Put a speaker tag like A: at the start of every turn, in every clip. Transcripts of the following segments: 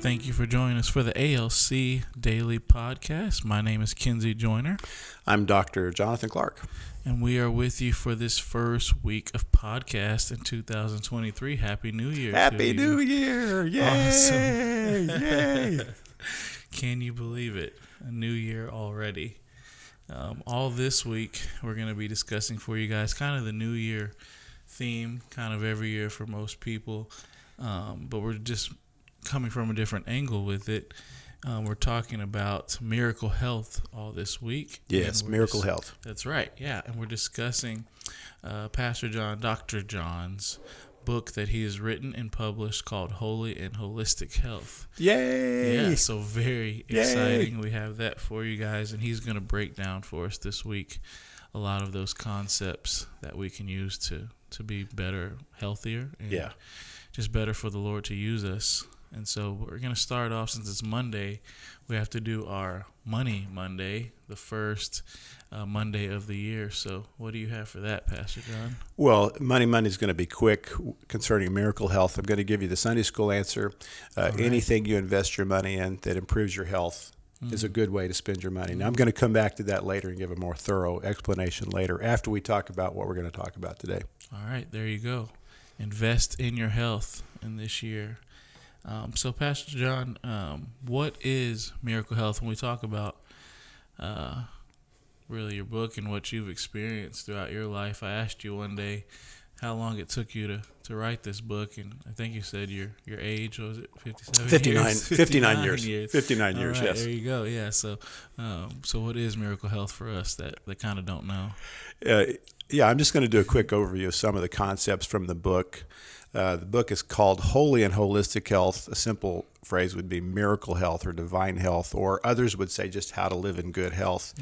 A: Thank you for joining us for the ALC Daily Podcast. My name is Kinsey Joyner,
B: I'm Dr. Jonathan Clark.
A: and we are with you for this first week of podcast in 2023. Happy New Year! to
B: Happy. New Year! Yay!
A: Awesome.
B: Yay!
A: Can you believe it? A new year already. Um, all this week, we're going to be discussing for you guys kind of the New Year theme, kind of every year for most people. Um, but we're just coming from a different angle with it. Um, we're talking about miracle health all this week.
B: Yes, miracle
A: dis-
B: health.
A: That's right. Yeah, and we're discussing uh, Pastor John, Dr. John's book that he has written and published called Holy and Holistic Health.
B: Yay!
A: Yeah, so very
B: Yay.
A: exciting. We have that for you guys, and he's going to break down for us this week a lot of those concepts that we can use to to be better, healthier, and
B: Yeah.
A: just better for the Lord to use us. And so we're going to start off since it's Monday. We have to do our Money Monday, the first uh, Monday of the year. So, what do you have for that, Pastor John?
B: Well, Money Monday is going to be quick concerning miracle health. I'm going to give you the Sunday school answer. Uh, Anything you invest your money in that improves your health is a good way to spend your money. Now, I'm going to come back to that later and give a more thorough explanation later after we talk about what we're going to talk about today.
A: All right, there you go. Invest in your health in this year. Um, so, Pastor John, um, what is Miracle Health? When we talk about uh, really your book and what you've experienced throughout your life, I asked you one day how long it took you to, to write this book, and I think you said your your age was it fifty seven
B: 59
A: years?
B: 59 years. 59
A: All
B: years,
A: right,
B: yes.
A: There you go. Yeah. So, um, so what is Miracle Health for us that that kind of don't know?
B: Uh, yeah, I'm just going to do a quick overview of some of the concepts from the book. Uh, the book is called Holy and Holistic Health. A simple phrase would be miracle health or divine health, or others would say just how to live in good health.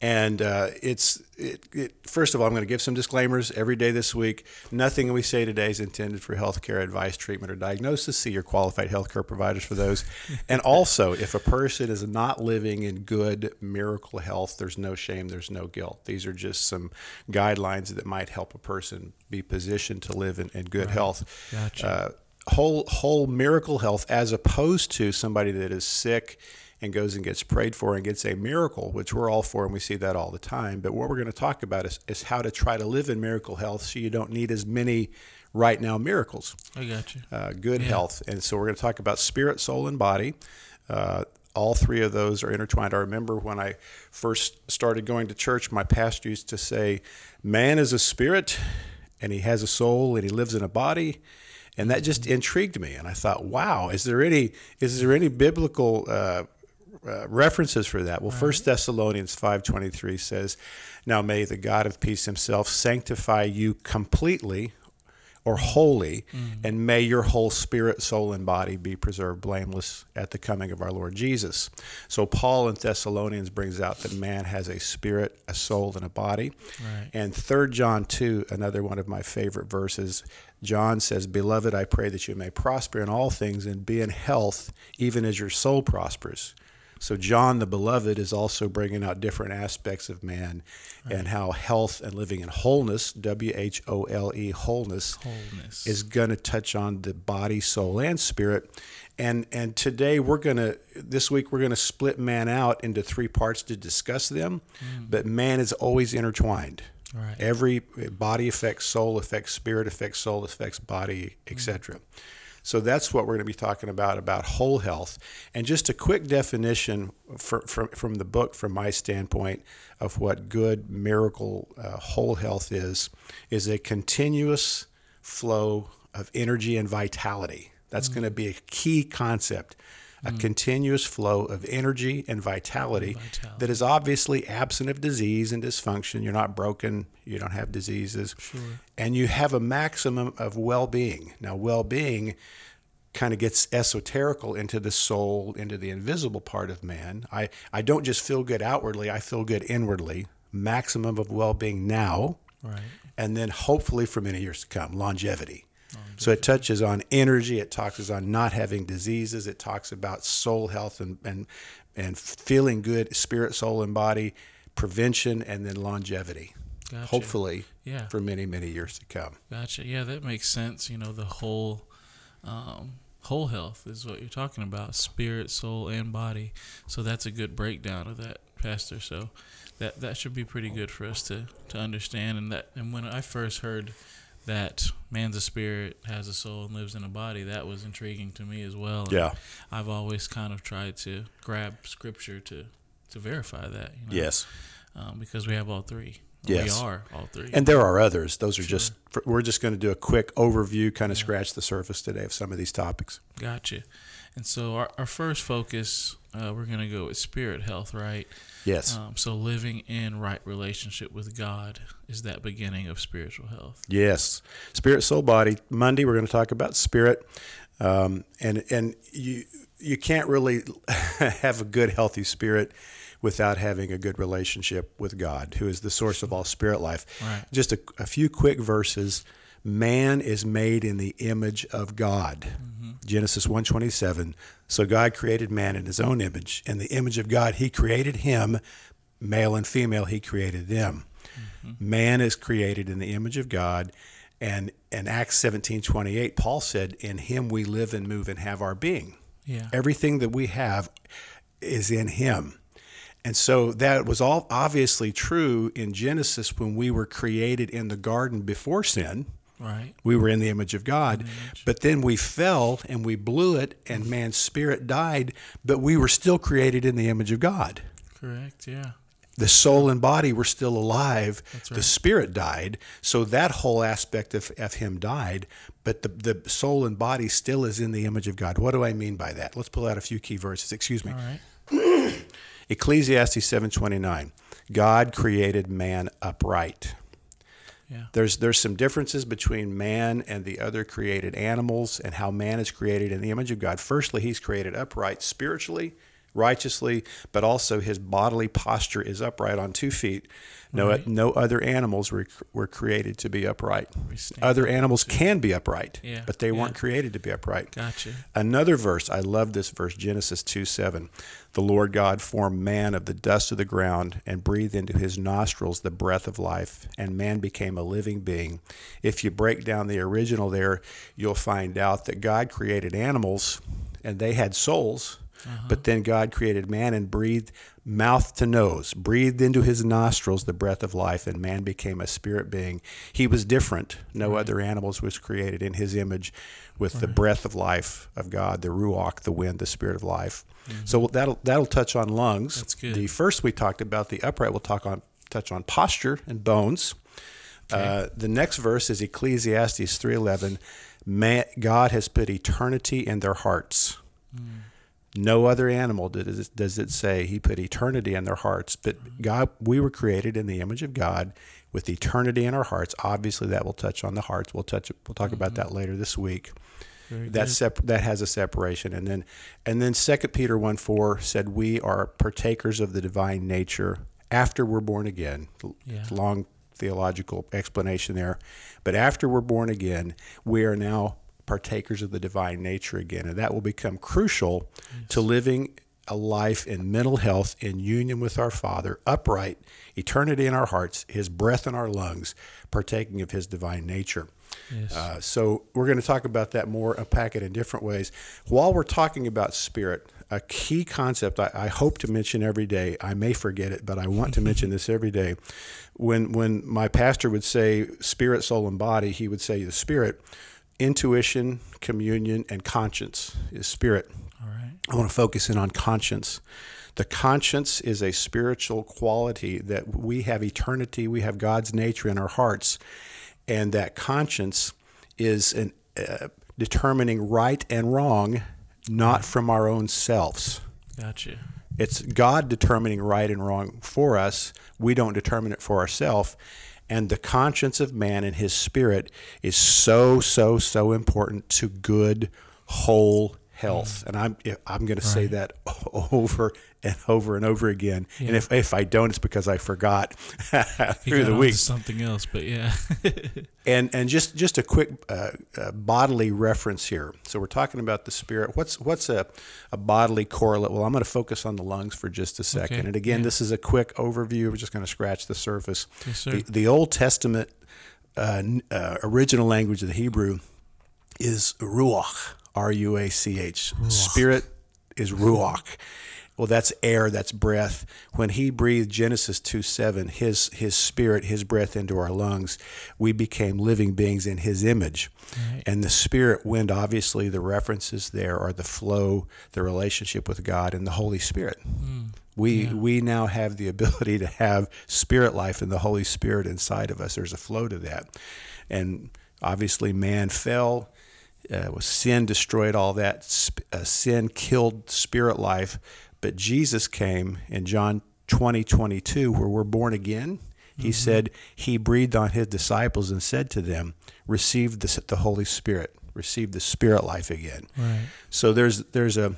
B: And uh, it's it, it, first of all, I'm going to give some disclaimers every day this week. Nothing we say today is intended for healthcare advice, treatment, or diagnosis. See your qualified healthcare providers for those. and also, if a person is not living in good miracle health, there's no shame, there's no guilt. These are just some guidelines that might help a person be positioned to live in, in good health.
A: Gotcha.
B: Uh, whole whole miracle health as opposed to somebody that is sick and goes and gets prayed for and gets a miracle, which we're all for and we see that all the time. But what we're going to talk about is, is how to try to live in miracle health so you don't need as many right now miracles.
A: I got you.
B: Uh, good health. And so we're going to talk about spirit, soul, and body. Uh, all three of those are intertwined. I remember when I first started going to church, my pastor used to say, Man is a spirit, and he has a soul, and he lives in a body. And that just intrigued me. And I thought, wow, is there any is there any biblical uh, uh, references for that. Well, First Thessalonians five twenty three says, "Now may the God of peace Himself sanctify you completely." Or wholly, and may your whole spirit, soul, and body be preserved blameless at the coming of our Lord Jesus. So, Paul in Thessalonians brings out that man has a spirit, a soul, and a body.
A: Right.
B: And 3 John 2, another one of my favorite verses, John says, Beloved, I pray that you may prosper in all things and be in health, even as your soul prospers. So, John the Beloved is also bringing out different aspects of man and how health and living in wholeness, W H O L E, wholeness,
A: Wholeness.
B: is going to touch on the body, soul, and spirit. And and today we're going to this week we're going to split man out into three parts to discuss them, hmm. but man is always intertwined.
A: Right.
B: Every eh, body affects soul, affects spirit, affects soul, affects body, etc. Mm. So that's what we're going to be talking about about whole health. And just a quick definition for, from from the book, from my standpoint, of what good miracle uh, whole health is, is a continuous flow of energy and vitality. That's mm. going to be a key concept. A hmm. continuous flow of energy and vitality,
A: Vitality.
B: that is obviously absent of disease and dysfunction. You're not broken. You don't have diseases.
A: Sure.
B: And you have a maximum of well being. Now, well being kind of gets esoterical into the soul, into the invisible part of man. I, I don't just feel good outwardly, I feel good inwardly. Maximum of well being now.
A: Right.
B: and then hopefully for many years to come, longevity. So it touches on energy. It talks on not having diseases. It talks about soul health and and and feeling good, spirit, soul, and body, prevention, and then longevity.
A: Gotcha.
B: Hopefully,
A: Yeah.
B: for many many years to come.
A: Gotcha. Yeah, that makes sense. You know, the whole um, whole health is what you're talking about: spirit, soul, and body. So that's a good breakdown of that, Pastor. So that that should be pretty good for us to to understand. And that and when I first heard that man's a spirit, has a soul, and lives in a body, that was intriguing to me as well. And
B: Yeah.
A: I've always kind of tried to grab scripture to to verify that. You know?
B: Yes.
A: Um, because we have all three.
B: Yes.
A: We are all three.
B: And there are others. Those are just, we're just going to do a quick overview, kind of scratch the surface today of some of these topics.
A: Gotcha. And so our, our first focus, uh, we're going to go with spirit health, right?
B: Yes.
A: Um, so living in right relationship with God is that beginning of spiritual health.
B: Yes, spirit, soul, body. Monday we're going to talk about spirit, um, and and you you can't really have a good, healthy spirit without having a good relationship with God, who is the source of all spirit life.
A: Right.
B: Just a, a few quick verses. Man is made in the image of God. Mm-hmm. Genesis 1:27. So God created man in his own image. In the image of God he created him, male and female he created them. Mm-hmm. Man is created in the image of God. And in Acts 17 28, Paul said, In him we live and move and have our being.
A: Yeah.
B: Everything that we have is in him. And so that was all obviously true in Genesis when we were created in the garden before sin.
A: Right.
B: We were in the image of God. But then we fell and we blew it, and mm. man's spirit died, but we were still created in the image of God
A: Correct. Yeah.
B: the soul and body were still alive.
A: That's
B: The spirit died. So that whole aspect of, of him died, but the, the soul and body still is in the image of God. What do I mean by that? Let's pull out a few key verses. Excuse me.
A: All right.
B: Ecclesiastes 7:29. God created man upright.
A: Yeah.
B: There's there's some differences between man and the other created animals and how man is created in the image of God. Firstly, he's created upright spiritually, righteously, but also his bodily posture is upright on two feet. No
A: Right.
B: no other animals were were created to be upright. Other animals can be upright,
A: Yeah,
B: but they
A: yeah.
B: weren't created to be upright.
A: Gotcha.
B: Another verse, I love this verse, Genesis 2 7. The Lord God formed man of the dust of the ground and breathed into his nostrils the breath of life, and man became a living being. If you break down the original there, you'll find out that God created animals and they had souls, but uh-huh. then God created man and breathed mouth to nose, breathed into his nostrils the breath of life, and man became a spirit being. He was different. No other animals was created in his image with the breath of life of God, the ruach, the wind, the spirit of life. So mm-hmm. that'll that'll touch on lungs.
A: That's good.
B: The first we talked about the upright. We'll talk on touch on posture and bones. Uh, the next verse is Ecclesiastes three eleven. God has put eternity in their hearts. Mm. No other animal does it, does it say he put eternity in their hearts. But God, we were created in the image of God with eternity in our hearts. Obviously, that will touch on the hearts. We'll touch. We'll talk about mm-hmm. that later this week.
A: Very
B: That sep- that has a separation, and then and then Second Peter one four said we are partakers of the divine nature after we're born again.
A: Yeah.
B: Long theological explanation there, but after we're born again, we are now partakers of the divine nature again, and that will become crucial to living a life in mental health in union with our Father, upright, eternity in our hearts, His breath in our lungs, partaking of His divine nature.
A: Yes.
B: Uh, so we're going to talk about that more, unpack it in different ways. While we're talking about spirit, a key concept I, I hope to mention every day. I may forget it, but I want to mention this every day. When when my pastor would say spirit, soul, and body, he would say the spirit, intuition, communion, and conscience is spirit.
A: All right.
B: I want to focus in on conscience. The conscience is a spiritual quality that we have eternity, we have God's nature in our hearts, and that conscience is an, uh, determining right and wrong, not from our own selves.
A: Gotcha.
B: It's God determining right and wrong for us. We don't determine it for ourselves. And the conscience of man and his spirit is so, so, so important to good, whole, health. And I'm I'm going to say that over and over and over again. And if if I don't, it's because I forgot through the week.
A: something else, but yeah.
B: And and just just a quick uh, uh, bodily reference here. So we're talking about the spirit. What's what's a, a bodily correlate? Well, I'm going to focus on the lungs for just a second.
A: Okay,
B: And again,
A: yeah.
B: this is a quick overview. We're just going to scratch the surface.
A: Yes.
B: The, the Old Testament uh, uh, original language of the Hebrew is ruach, R U A C H. Spirit is ruach. Well, that's air, that's breath. When he breathed Genesis 2 7, his, his spirit, his breath into our lungs, we became living beings in his image.
A: Right.
B: And the spirit wind, obviously, the references there are the flow, the relationship with God, and the Holy Spirit. Hmm. We,
A: Yeah.
B: we now have the ability to have spirit life and the Holy Spirit inside of us. There's a flow to that. And obviously, man fell. Uh, was sin destroyed all that? Uh, sin killed spirit life. But Jesus came in John 20, 22, where we're born again. He said, He breathed on His disciples and said to them, Receive the, the Holy Spirit, receive the spirit life again.
A: right.
B: So there's there's a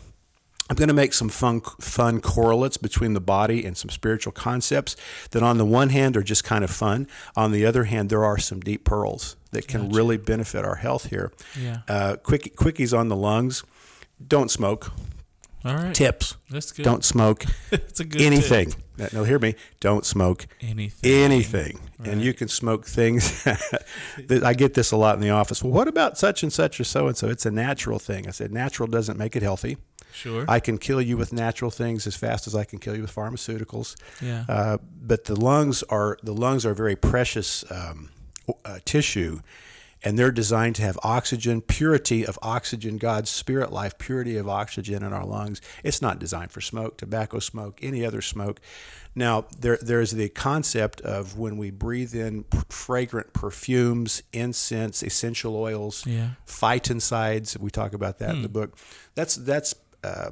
B: I'm going to make some fun fun correlates between the body and some spiritual concepts that on the one hand are just kind of fun. On the other hand, there are some deep pearls that can
A: Gotcha.
B: really benefit our health here.
A: Yeah.
B: Uh, quick quickies on the lungs. Don't smoke.
A: All right.
B: Tips.
A: That's good.
B: Don't smoke
A: It's a good
B: anything.
A: tip.
B: No, hear me. Don't smoke
A: Anything.
B: anything. And you can smoke things. I get this a lot in the office. Well, what about such and such or so and so? It's a natural thing. I said, natural doesn't make it healthy.
A: Sure.
B: I can kill you with natural things as fast as I can kill you with pharmaceuticals.
A: yeah.
B: Uh, but the lungs are the lungs are very precious um, uh, tissue, and they're designed to have oxygen, purity of oxygen, God's spirit life, purity of oxygen in our lungs. It's not designed for smoke, tobacco smoke, any other smoke. Now there there's the concept of when we breathe in fragrant perfumes, incense, essential oils,
A: Yeah.
B: phytoncides. We talk about that in the book. That's that's uh,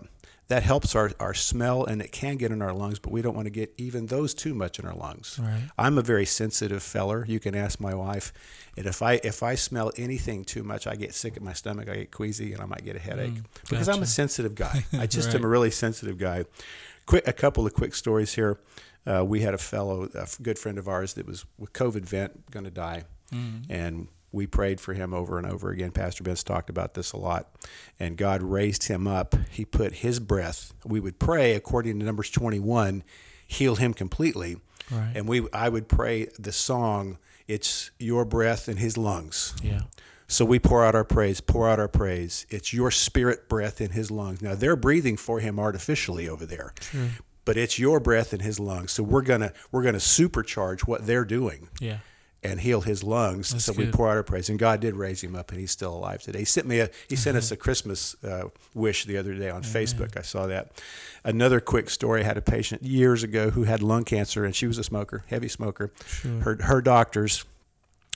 B: that helps our, our smell and it can get in our lungs, but we don't want to get even those too much in our lungs.
A: Right.
B: I'm a very sensitive feller. You can ask my wife, and if I if I smell anything too much, I get sick in my stomach. I get queasy, and I might get a headache because I'm a sensitive guy. I just
A: Right.
B: am a really sensitive guy. Quick, a couple of quick stories here. Uh, we had a fellow, a good friend of ours, that was with COVID vent, going to die, and we prayed for him over and over again. Pastor Ben's talked about this a lot, and God raised him up. He put His breath. We would pray according to Numbers 21, heal him completely,
A: Right.
B: and we I would pray the song. It's your breath in His lungs.
A: yeah.
B: So we pour out our praise, pour out our praise. It's your spirit breath in his lungs. Now they're breathing for him artificially over there. But it's your breath in his lungs. So we're gonna we're gonna supercharge what they're doing
A: Yeah.
B: And heal his lungs.
A: That's
B: so we pour out our praise. And God did raise him up and he's still alive today. He sent me a he sent
A: Mm-hmm.
B: us a Christmas uh, wish the other day on Facebook. I saw that. Another quick story, I had a patient years ago who had lung cancer and she was a smoker, heavy smoker.
A: Sure.
B: Her her doctors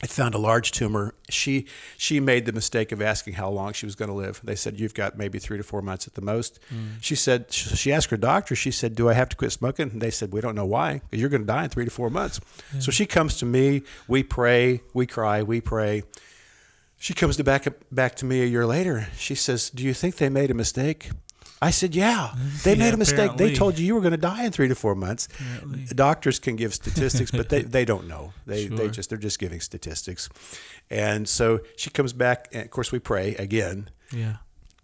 B: I found a large tumor. She she made the mistake of asking how long she was going to live. They said you've got maybe three to four months at the most. Mm. She said she asked her doctor. She said, "Do I have to quit smoking?" And they said, "We don't know why. You're going to die in three to four months." So she comes to me. We pray. We cry. We pray. She comes to back back to me a year later. She says, "Do you think they made a mistake?" I said, "Yeah, they
A: Yeah,
B: made a mistake. They told you you were going to die in three to four months."
A: Apparently.
B: Doctors can give statistics, but they, they don't know. They they just they're just giving statistics. And so she comes back, and of course we pray again.
A: Yeah.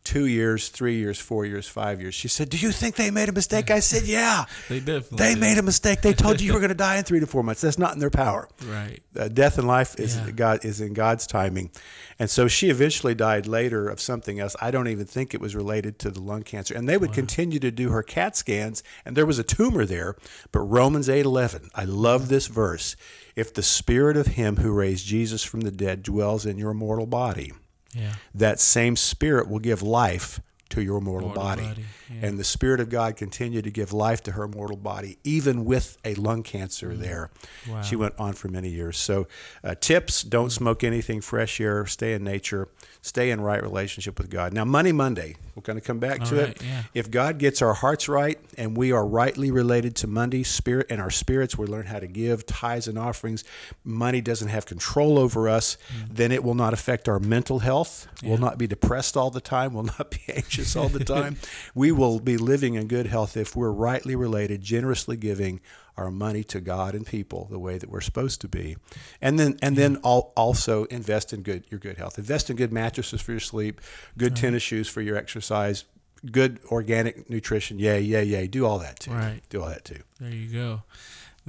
B: Two years, three years, four years, five years. She said, "Do you think they made a mistake?" I said, "Yeah,
A: They definitely.
B: they
A: did.
B: made a mistake. They told you you were going to die in three to four months. That's not in their power."
A: Right.
B: uh, death and life is
A: Yeah.
B: God is in God's timing, and so she eventually died later of something else. I don't even think it was related to the lung cancer. And they would continue to do her CAT scans, and there was a tumor there. But Romans eight eleven, I love this verse. If the spirit of Him who raised Jesus from the dead dwells in your mortal body,
A: Yeah.
B: that same spirit will give life to your mortal,
A: Mortal
B: body.
A: body, yeah.
B: And the Spirit of God continued to give life to her mortal body, even with a lung cancer there.
A: Mm. Wow.
B: She went on for many years. So, uh, tips don't smoke anything, fresh air, stay in nature, stay in right relationship with God. Now, Money Monday, we're going to come back
A: All
B: to
A: right,
B: it.
A: yeah.
B: If God gets our hearts right and we are rightly related to money, spirit, and our spirits, we learn how to give tithes and offerings. Money doesn't have control over us, then it will not affect our mental health. We'll
A: Mm.
B: Not be depressed all the time. We'll not be anxious all the time. we will be living in good health if we're rightly related, generously giving our money to God and people the way that we're supposed to be, and then and then also invest in good your good health. Invest in good mattresses for your sleep, good right. tennis shoes for your exercise, good organic nutrition. Yay, yay, yay. Do all that too.
A: Right.
B: Do all that too.
A: There you go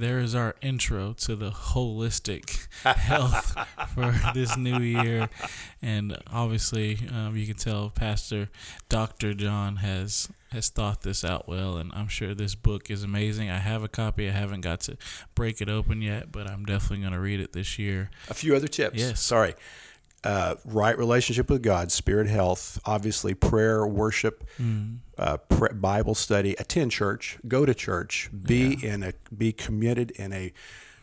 A: there is our intro to the holistic health for this new year. And obviously, um, you can tell Pastor Dr. John has has thought this out well, and I'm sure this book is amazing. I have a copy. I haven't got to break it open yet, but I'm definitely going to read it this year.
B: A few other tips.
A: Yes.
B: Sorry uh, right relationship with God, spirit health, obviously prayer, worship, mm. uh, Bible study, attend church, go to church, be yeah. in a be committed in a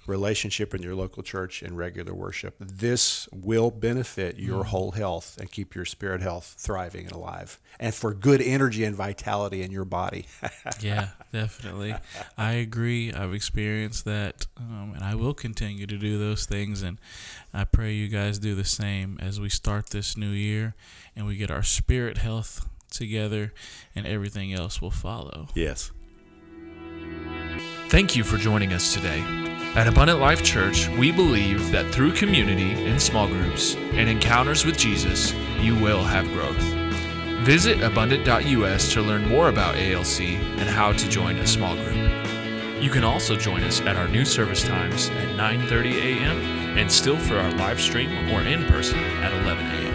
B: relationship in your local church and regular worship. This will benefit your mm. whole health and keep your spirit health thriving and alive, and for good energy and vitality in your body.
A: yeah, definitely. I agree. I've experienced that, um, and I will continue to do those things. And I pray you guys do the same as we start this new year and we get our spirit health together, and everything else will follow.
B: Yes.
C: Thank you for joining us today. At Abundant Life Church, we believe that through community in small groups and encounters with Jesus, you will have growth. Visit abundant.us to learn more about ALC and how to join a small group. You can also join us at our new service times at 9:30 a.m. and still for our live stream or in person at 11 a.m.